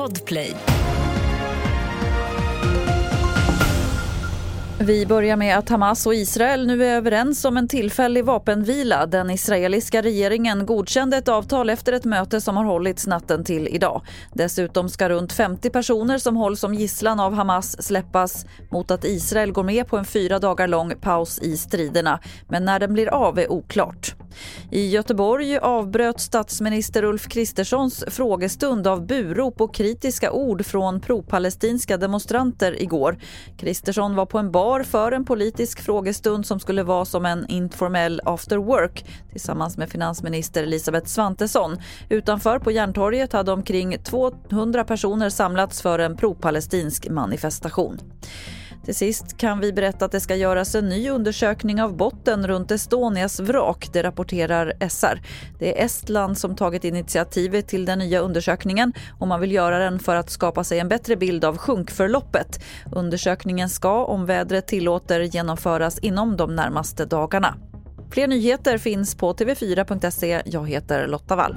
Podplay. Vi börjar med att Hamas och Israel nu är överens om en tillfällig vapenvila. Den israeliska regeringen godkände ett avtal efter ett möte som har hållits natten till idag. Dessutom ska runt 50 personer som hålls som gisslan av Hamas släppas mot att Israel går med på en fyra dagar lång paus i striderna. Men när den blir av är oklart. I Göteborg avbröt statsminister Ulf Kristerssons frågestund av burop och kritiska ord från pro-palestinska demonstranter igår. Kristersson var på en bar för en politisk frågestund som skulle vara som en informell after work tillsammans med finansminister Elisabeth Svantesson. Utanför på Järntorget hade omkring 200 personer samlats för en pro-palestinsk manifestation. Till sist kan vi berätta att det ska göras en ny undersökning av botten runt Estonias vrak. Det rapporterar SR. Det är Estland som tagit initiativet till den nya undersökningen och man vill göra den för att skapa sig en bättre bild av sjunkförloppet. Undersökningen ska, om vädret tillåter, genomföras inom de närmaste dagarna. Fler nyheter finns på tv4.se. Jag heter Lotta Wall.